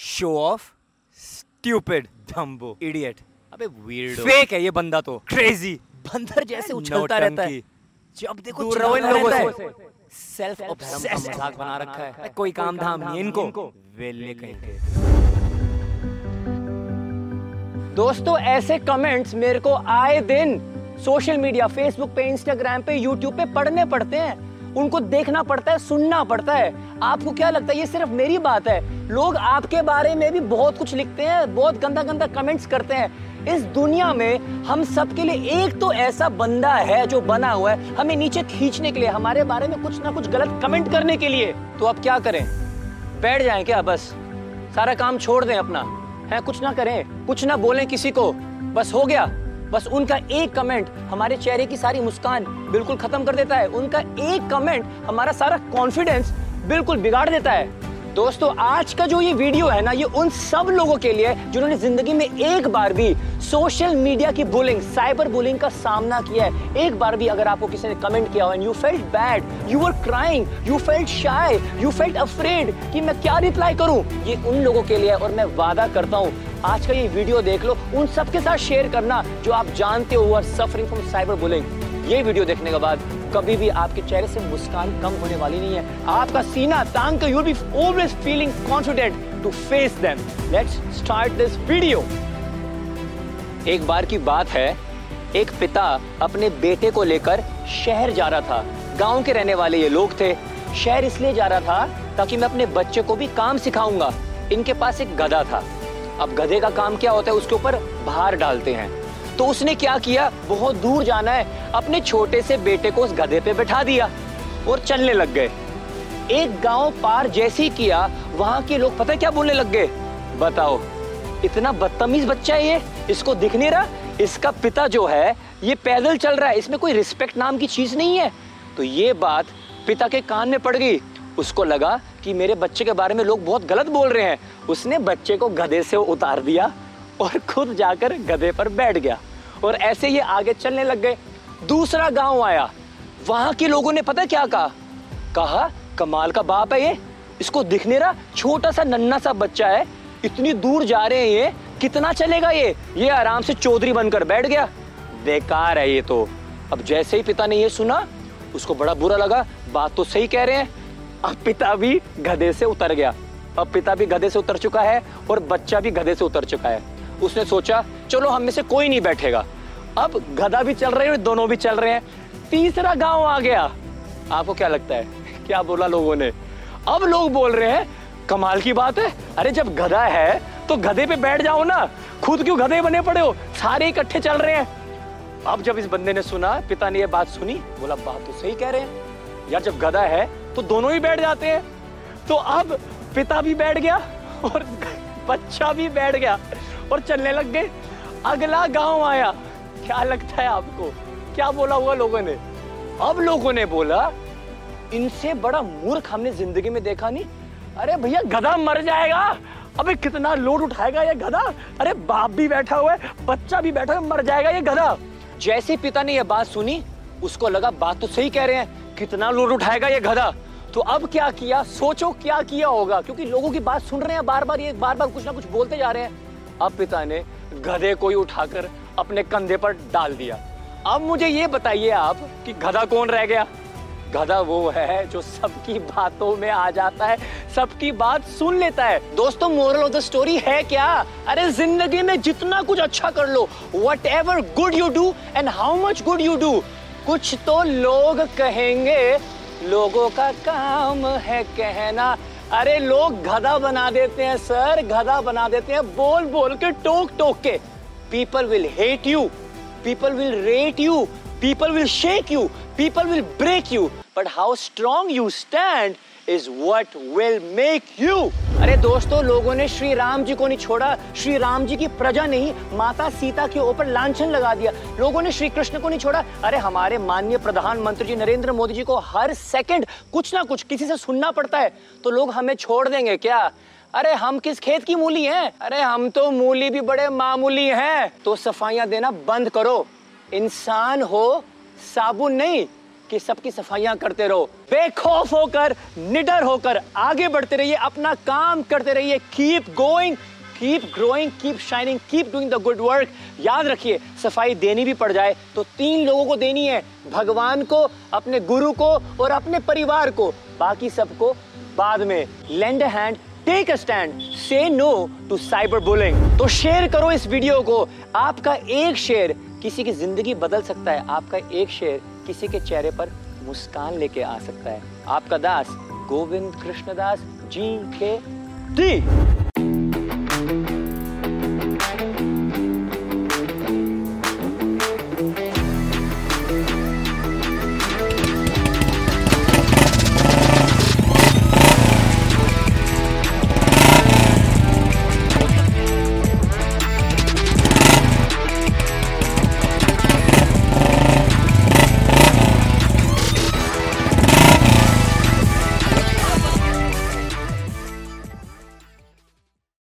Show off stupid dumbo idiot अबे weirdo fake है ये बंदा तो। क्रेजी बंदर जैसे उछलता रहता है। जब देखो दूर रहो इन लोगों से। सेल्फ ऑब्सेस्ड मज़ाक बना रखा है। कोई काम धाम नहीं इनको। वेले कहीं। के दोस्तों ऐसे कमेंट्स मेरे को आए दिन सोशल मीडिया फेसबुक पे इंस्टाग्राम पे यूट्यूब पे पढ़ने पड़ते हैं। उनको देखना पड़ता है, सुनना पड़ता है। आपको क्या लगता है, ये सिर्फ़ मेरी बात है? लोग आपके बारे में भी बहुत कुछ लिखते हैं, बहुत गंदा गंदा कमेंट्स करते हैं। इस दुनिया में हम सबके लिए एक तो ऐसा बंदा है जो बना हुआ है, हमें नीचे खींचने के लिए, हमारे बारे में कुछ ना कुछ गलत कमेंट करने के लिए। तो अब क्या करें? बैठ जाएँ क्या बस? सारा काम छोड़ दें अपना। है, कुछ ना करें, कुछ ना बोलें किसी को। बस हो गया। बस उनका एक कमेंट हमारे चेहरे की सारी मुस्कान बिल्कुल खत्म कर देता है। उनका एक कमेंट हमारा सारा कॉन्फिडेंस बिल्कुल बिगाड़ देता है। दोस्तों, आज का जो ये वीडियो है ना, ये उन सब लोगों के लिए जिन्होंने ज़िंदगी में एक बार भी सोशल मीडिया की बुलिंग साइबर बुलिंग का सामना किया है। एक बार भी अगर आपको किसी ने कमेंट किया हो and you felt bad you were crying you felt shy you felt afraid कि मैं क्या रिप्लाई करूँ, ये उन लोगों के लिए और मैं वादा करता हूँ। आज का ये वीडियो देख लो, उन सबके साथ शेयर करना जो आप जानते हो are suffering from cyber bullying ये वीडियो देखने के बाद कभी भी आपके चेहरे से मुस्कान कम होने वाली नहीं है। आपका सीना तांग you'll be always feeling confident to face them let's start this video एक बार की बात है, एक पिता अपने बेटे को लेकर शहर जा रहा था। गाँव के रहने वाले ये लोग थे। शहर इसलिए जा रहा था ताकि मैं अपने बच्चे को भी काम सिखाऊँगा। इनके पास एक गधा था। अब गधे का काम क्या होता है, उसके ऊपर भार डालते हैं। तो उसने क्या किया? बहुत दूर जाना है। अपने छोटे से बेटे को उस गधे पे बैठा दिया और चलने लग गए। एक गाँव पार जैसे ही किया, वहाँ के लोग पता क्या बोलने लग गए? बताओ, इतना बदतमीज बच्चा है ये। इसको दिख नहीं रहा? इसका पिता जो है, ये पैदल चल रहा है। इसमें कोई रिस्पेक्ट नाम की चीज़ नहीं है। तो ये बात पिता के कान में पड़ गई। उसको लगा कि मेरे बच्चे के बारे में लोग बहुत गलत बोल रहे हैं। उसने बच्चे को गधे से उतार दिया और खुद जाकर गधे पर बैठ गया। और ऐसे ये आगे चलने लग गए। दूसरा गाँव आया। वहाँ के लोगों ने पता क्या कहा? कहा, कमाल का बाप है ये। इसको दिखने रहा। छोटा सा नन्ना सा बच्चा है। इतनी दूर जा रहे हैं ये। कितना चलेगा ये? ये आराम से चौधरी बनकर बैठ गया। बेकार है ये तो। अब जैसे ही पिता ने ये सुना, उसको बड़ा बुरा लगा। बात तो सही कह रहे हैं। अब पिता भी गधे से उतर गया। अब पिता भी गधे से उतर चुका है और बच्चा भी गधे से उतर चुका है। उसने सोचा, चलो हम में से कोई नहीं बैठेगा। अब गधा भी चल रहे हैं दोनों भी चल रहे हैं। तीसरा गाँव आ गया। आपको क्या लगता है? क्या बोला लोगों ने? अब लोग बोल रहे हैं, कमाल की बात है। अरे जब गधा है तो गधे पे बैठ जाओ ना। खुद क्यों गधे बने पड़े हो? सारे इकट्ठे चल रहे हैं। अब जब इस बंदे ने सुना, पिता ने ये बात सुनी, बोला, बात तो सही कह रहे हैं। यार जब गधा है तो दोनों ही बैठ जाते हैं। तो अब पिता भी बैठ गया और बच्चा भी बैठ गया। और चलने लग गए। अगला गाँव आया। क्या लगता है आपको? क्या बोला हुआ लोगों ने? अब लोगों ने बोला, इनसे बड़ा मूर्ख हमने ज़िंदगी में देखा नहीं। अरे भैया, गधा मर जाएगा। अबे, कितना लोड उठाएगा ये गधा। अरे, बाप भी बैठा हुआ है, बच्चा भी बैठा हुआ मर जाएगा ये गधा। जैसे पिता ने यह बात सुनी, उसको लगा, बात तो सही कह रहे हैं, कितना लोड उठाएगा ये गधा। तो अब क्या किया? सोचो क्या किया होगा? क्योंकि लोगों की बात सुन रहे हैं बार बार ये बार बार कुछ ना कुछ बोलते जा रहे हैं। अब पिता ने गधे को ही उठाकर अपने कंधे पर डाल दिया। अब मुझे ये बताइए आप कि गधा कौन रह गया? गधा वो है जो सबकी बातों में आ जाता है, सबकी बात सुन लेता है। दोस्तों मोरल ऑफ़ द स्टोरी है क्या? अरे, ज़िंदगी में जितना कुछ अच्छा कर लो whatever good you do and how much good you do कुछ तो लोग कहेंगे, लोगों का काम है कहना अरे लोग गधा बना देते हैं, सर, गधा बना देते हैं। बोल बोल के, टोक टोक के। People will hate you people will rate you people will shake you people will break you but how strong you stand is what will make you अरे दोस्तों, लोगों ने श्री राम जी को नहीं छोड़ा। श्री राम जी की प्रजा नहीं, माता सीता के ऊपर लांछन लगा दिया। लोगों ने श्री कृष्ण को नहीं छोड़ा। अरे हमारे माननीय प्रधानमंत्री जी नरेंद्र मोदी जी को हर सेकंड कुछ ना कुछ किसी से सुनना पड़ता है। तो लोग हमें छोड़ देंगे क्या? अरे हम किस खेत की मूली हैं? अरे हम तो मूली भी बड़े मामूली हैं। तो सफाइयाँ देना बंद करो। इंसान हो, साबुन नहीं। कि सबकी सफाइयाँ करते रहो। बेखौफ होकर, निडर होकर आगे बढ़ते रहिए, अपना काम करते रहिए। Keep going keep growing keep shining keep doing the good work याद रखिए, सफ़ाई देनी भी पड़ जाए तो तीन लोगों को देनी है। भगवान को, अपने गुरु को और अपने परिवार को। बाकी सबको बाद में lend hand take a stand say no to cyber bullying तो शेयर करो इस वीडियो को। आपका एक शेयर किसी की ज़िंदगी बदल सकता है। आपका एक शेयर किसी के चेहरे पर मुस्कान लेके आ सकता है। आपका दास गोविंद कृष्णदास जी के डी